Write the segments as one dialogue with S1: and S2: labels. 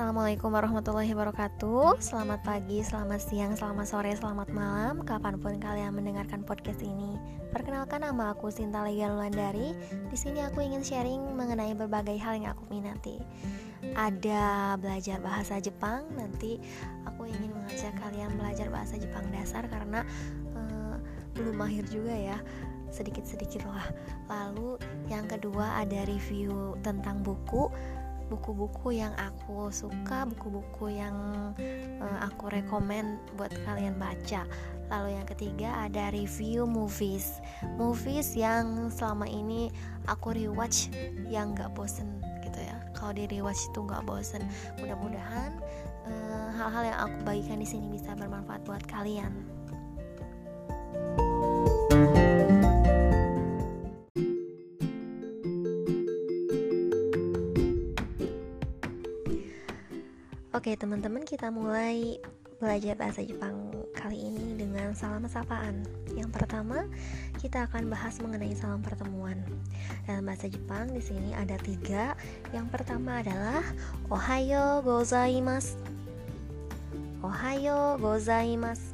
S1: Assalamualaikum warahmatullahi wabarakatuh. Selamat pagi, selamat siang, selamat sore, selamat malam Kapan pun kalian mendengarkan podcast ini. Perkenalkan nama aku Sinta Lega Lulandari. Di sini aku ingin sharing mengenai berbagai hal yang aku minati. Ada belajar bahasa Jepang Nanti aku ingin mengajak kalian belajar bahasa Jepang dasar Karena uh, belum mahir juga ya. Sedikit-sedikit lah. Lalu yang kedua ada review tentang buku buku-buku yang aku suka, buku-buku yang uh, aku rekomend buat kalian baca. Lalu yang ketiga ada review movies, movies yang selama ini aku rewatch yang gak bosen gitu ya. Kalau di rewatch itu gak bosen. Mudah-mudahan uh, hal-hal yang aku bagikan di sini bisa bermanfaat buat kalian. Oke teman-teman kita mulai belajar bahasa Jepang kali ini dengan salam sapaan. Yang pertama kita akan bahas mengenai salam pertemuan. Dalam bahasa Jepang di sini ada tiga. Yang pertama adalah Ohayo gozaimasu. Ohayo gozaimasu.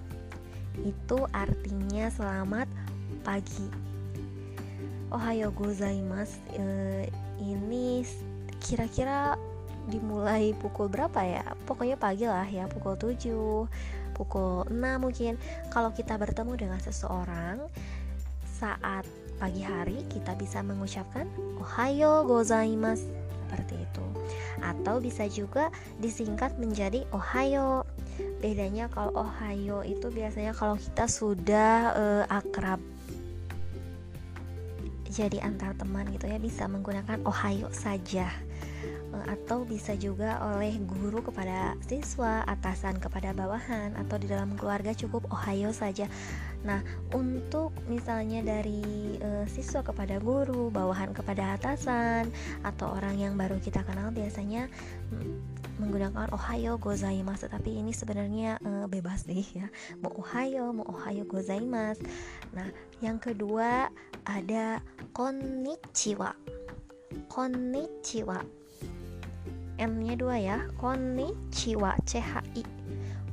S1: Itu artinya selamat pagi. Ohayo gozaimasu e, Ini kira-kira dimulai pukul berapa ya? Pokoknya pagi lah ya pukul 7 pukul 6 mungkin. Kalau kita bertemu dengan seseorang saat pagi hari kita bisa mengucapkan ohayo gozaimasu seperti itu. Atau bisa juga disingkat menjadi ohayo. Bedanya kalau ohayo itu biasanya kalau kita sudah uh, akrab jadi antar teman gitu ya bisa menggunakan ohayo saja atau bisa juga oleh guru kepada siswa, atasan kepada bawahan atau di dalam keluarga cukup ohayo saja. Nah, untuk misalnya dari e, siswa kepada guru, bawahan kepada atasan atau orang yang baru kita kenal biasanya mm, menggunakan ohayo gozaimasu tapi ini sebenarnya e, bebas nih ya. Mau ohayo, mau ohayo gozaimasu. Nah, yang kedua ada konnichiwa. Konnichiwa N-nya dua ya. Konnichiwa C-H-I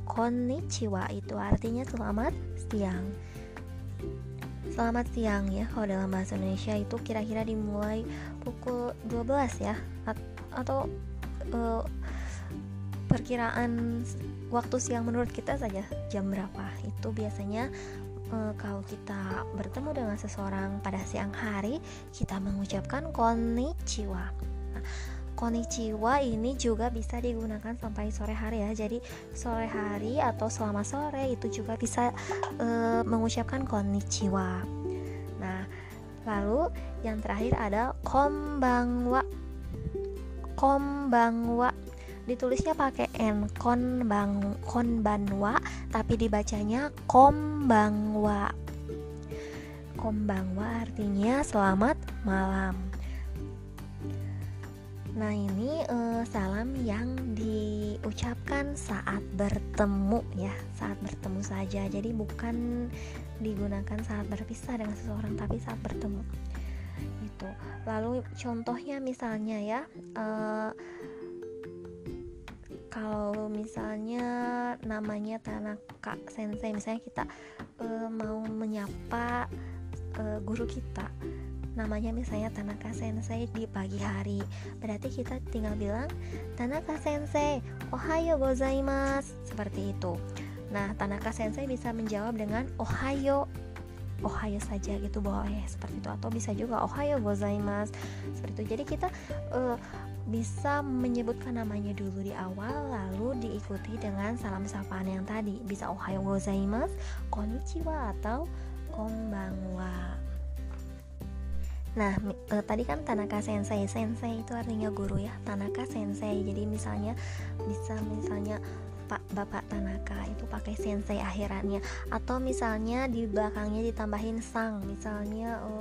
S1: Konnichiwa itu artinya selamat siang. Selamat siang ya Kalau dalam bahasa Indonesia itu kira-kira dimulai pukul 12 ya. A Atau uh, perkiraan waktu siang menurut kita saja jam berapa. Itu biasanya uh, kalau kita bertemu dengan seseorang pada siang hari kita mengucapkan konnichiwa. Nah, Konnichiwa ini juga bisa digunakan sampai sore hari ya. Jadi sore hari atau selama sore itu juga bisa e, mengucapkan konnichiwa. Nah, lalu yang terakhir ada konbanwa. Konbanwa ditulisnya pakai n konbang konbanwa tapi dibacanya kombangwa kombangwa artinya selamat malam Nah, ini uh, salam yang diucapkan saat bertemu ya, saat bertemu saja. Jadi bukan digunakan saat berpisah dengan seseorang, tapi saat bertemu. Itu. Lalu contohnya misalnya ya, uh, kalau misalnya namanya Tanaka Sensei, misalnya kita uh, mau menyapa uh, guru kita namanya misalnya Tanaka Sensei di pagi hari. Berarti kita tinggal bilang Tanaka Sensei Ohayo gozaimasu. Seperti itu. Nah Tanaka Sensei bisa menjawab dengan Ohayo. Ohayo saja gitu boleh. Seperti itu. Atau bisa juga Ohayo gozaimasu. Seperti itu. Jadi kita uh, bisa menyebutkan namanya dulu di awal lalu diikuti dengan salam sapaan yang tadi. Bisa Ohayo gozaimasu. Konnichiwa atau konbanwa Nah, e, tadi kan Tanaka Sensei, Sensei itu artinya guru ya. Tanaka Sensei. Jadi misalnya bisa misalnya Pak Bapak Tanaka itu pakai sensei akhirannya atau misalnya di belakangnya ditambahin sang, misalnya e,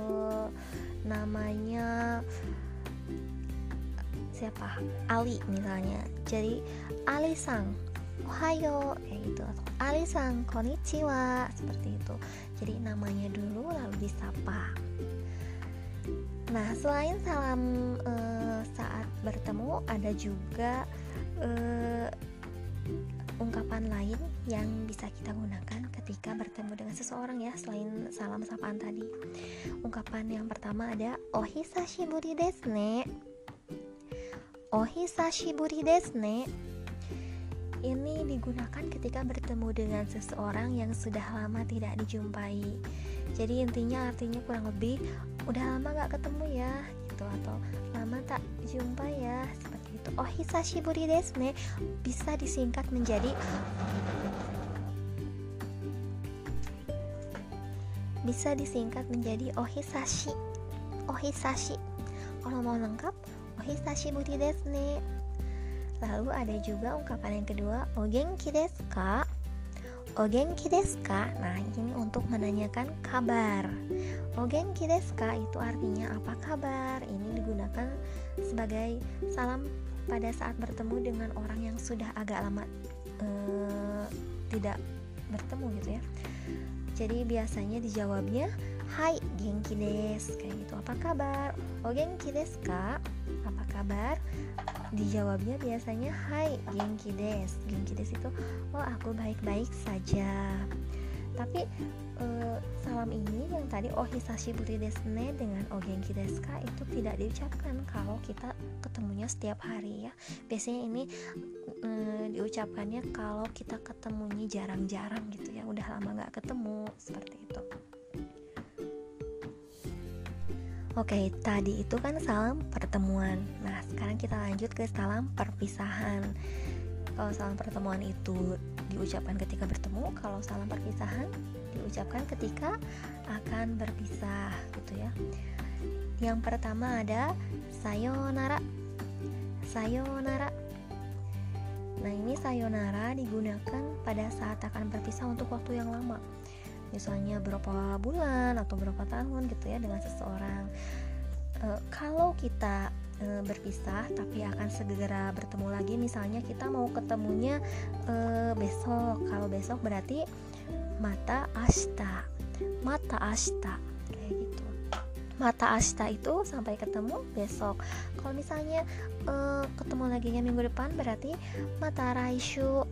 S1: namanya siapa? Ali misalnya. Jadi Ali sang Ohayo kayak gitu atau Ali sang konnichiwa seperti itu. Jadi namanya dulu lalu disapa. Nah, selain salam uh, saat bertemu, ada juga uh, ungkapan lain yang bisa kita gunakan ketika bertemu dengan seseorang ya selain salam sapaan tadi. Ungkapan yang pertama ada ohisashiburi desu ne. Ohisashiburi desu ne. Ini digunakan ketika bertemu dengan seseorang yang sudah lama tidak dijumpai. Jadi intinya artinya kurang lebih udah lama gak ketemu ya gitu atau lama tak jumpa ya seperti itu. Oh hisashiburi desu ne bisa disingkat menjadi bisa disingkat menjadi ohisashi ohisashi kalau mau lengkap ohisashi buri desu ne lalu ada juga ungkapan yang kedua ogenki desu ka ogenki desu ka nah ini untuk menanyakan kabar. Ogenki desu ka itu artinya apa kabar? Ini digunakan sebagai salam pada saat bertemu dengan orang yang sudah agak lama uh, tidak bertemu gitu ya jadi biasanya dijawabnya Hai genki des kayak gitu. Apa kabar? Oh genki des kak. Apa kabar? Dijawabnya biasanya Hai genki des genki des itu oh aku baik-baik saja. Tapi uh, salam ini yang tadi ohisashi buri desne dengan ogenki deska itu tidak diucapkan kalau kita ketemunya setiap hari ya biasanya ini uh, diucapkannya kalau kita ketemunya jarang-jarang gitu ya udah lama nggak ketemu seperti itu Oke, tadi itu kan salam pertemuan. Nah, sekarang kita lanjut ke salam perpisahan. Kalau salam pertemuan itu diucapkan ketika bertemu, kalau salam perpisahan diucapkan ketika akan berpisah gitu ya. Yang pertama ada sayonara. Sayonara. Nah, ini sayonara digunakan pada saat akan berpisah untuk waktu yang lama. Misalnya berapa bulan atau berapa tahun gitu ya dengan seseorang. E, kalau kita e, berpisah tapi akan segera bertemu lagi. Misalnya kita mau ketemunya e, besok. Kalau besok berarti mata asta. Mata asta. Kayak gitu. Mata asta itu sampai ketemu besok. Kalau misalnya e, ketemu lagi minggu depan berarti mata raishu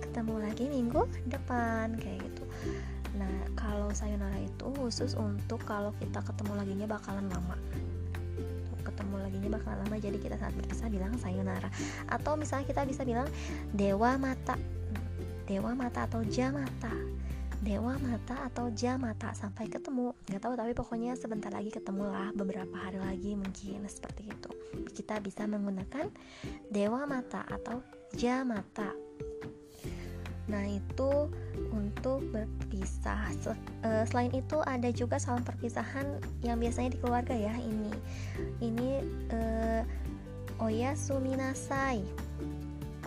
S1: ketemu lagi minggu depan. Kayak gitu. Nah kalau sayonara itu khusus untuk kalau kita ketemu lagi bakalan lama ketemu lagi ini bakal lama jadi kita saat berpisah bilang sayonara. Atau misalnya kita bisa bilang dewa mata dewa mata atau jamata dewa mata atau jamata sampai ketemu. Nggak tahu tapi pokoknya sebentar lagi ketemu lah beberapa hari lagi mungkin seperti itu. Kita bisa menggunakan dewa mata atau jamata Nah, itu untuk berpisah. Eh, selain itu ada juga salam perpisahan yang biasanya di keluarga ya. Ini ini uh, oya suminasai.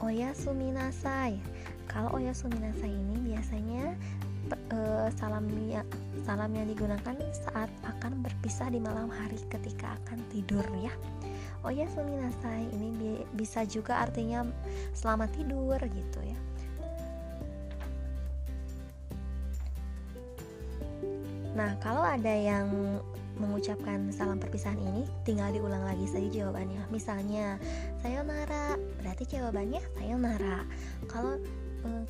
S1: Oya suminasai. Kalau oya suminasai ini biasanya uh, salam salam yang digunakan saat akan berpisah di malam hari ketika akan tidur ya. Oh ya suminasai ini bi bisa juga artinya selamat tidur gitu ya. Nah, kalau ada yang mengucapkan salam perpisahan ini, tinggal diulang lagi saja jawabannya. Misalnya, sayonara, berarti jawabannya sayonara. Kalau uh,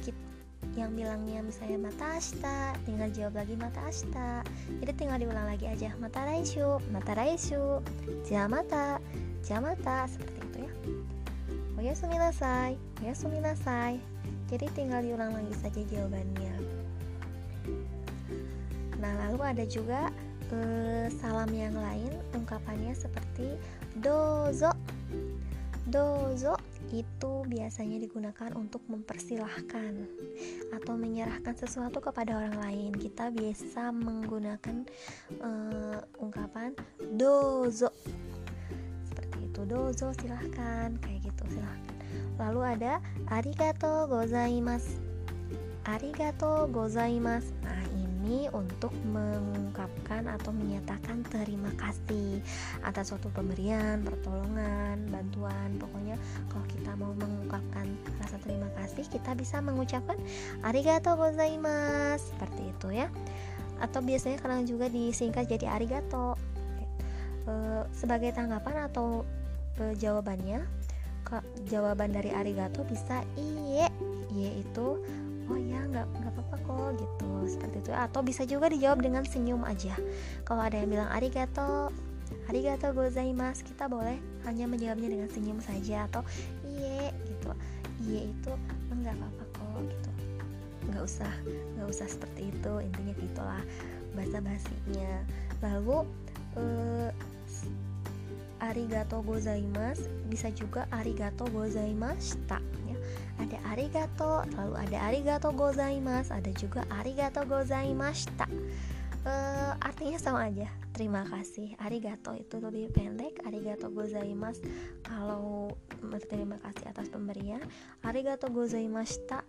S1: yang bilangnya misalnya mata asta, tinggal jawab lagi mata asta. Jadi tinggal diulang lagi aja. Mata raishu, mata raishu, jamata, jamata, seperti itu ya. Oyasumi nasai, oyasumi nasai. Jadi tinggal diulang lagi saja jawabannya. Nah, lalu ada juga eh, salam yang lain ungkapannya seperti dozo. Dozo itu biasanya digunakan untuk mempersilahkan atau menyerahkan sesuatu kepada orang lain. Kita biasa menggunakan uh, ungkapan dozo. Seperti itu, dozo silahkan, kayak gitu silahkan. Lalu ada arigato gozaimasu. Arigato gozaimasu. Ini untuk mengungkapkan atau menyatakan terima kasih atas suatu pemberian, pertolongan, bantuan. Pokoknya kalau kita mau mengungkapkan rasa terima kasih, kita bisa mengucapkan arigato gozaimasu seperti itu ya. Atau biasanya kadang juga disingkat jadi arigato. uh, sebagai tanggapan atau uh, jawabannya jawaban dari arigato bisa iye iye itu oh ya nggak nggak apa-apa kok gitu seperti itu. Atau bisa juga dijawab dengan senyum aja. Kalau ada yang bilang arigato arigato gozaimasu kita boleh hanya menjawabnya dengan senyum saja atau iye gitu. Iye itu enggak apa-apa kok gitu. Nggak usah nggak usah seperti itu intinya gitulah bahasa basinya lalu eh, arigato gozaimasu bisa juga arigato gozaimashita ya. Ada arigato lalu ada arigato gozaimasu ada juga arigato gozaimashita. Uh, artinya sama aja terima kasih. Arigato. Itu lebih pendek. Arigato gozaimasu. Kalau berterima kasih atas pemberian arigato gozaimashita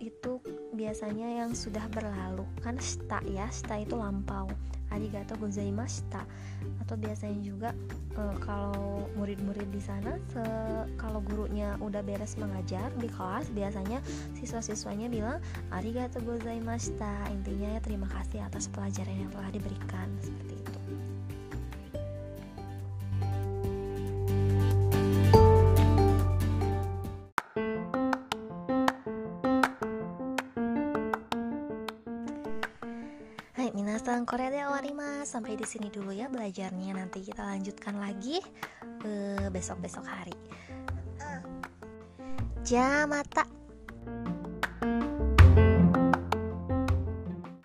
S1: itu biasanya yang sudah berlalu. Kan shita ya? Shita itu lampau. Arigato gozaimashita. Atau biasanya juga uh, kalau murid-murid di sana se kalau gurunya udah beres mengajar di kelas biasanya siswa-siswanya bilang arigato gozaimashita. Intinya ya terima kasih atas pelajaran yang telah diberikan. Seperti itu Minasan Korea de Warima Sampai di sini dulu ya belajarnya. Nanti kita lanjutkan lagi besok-besok hari. Jamata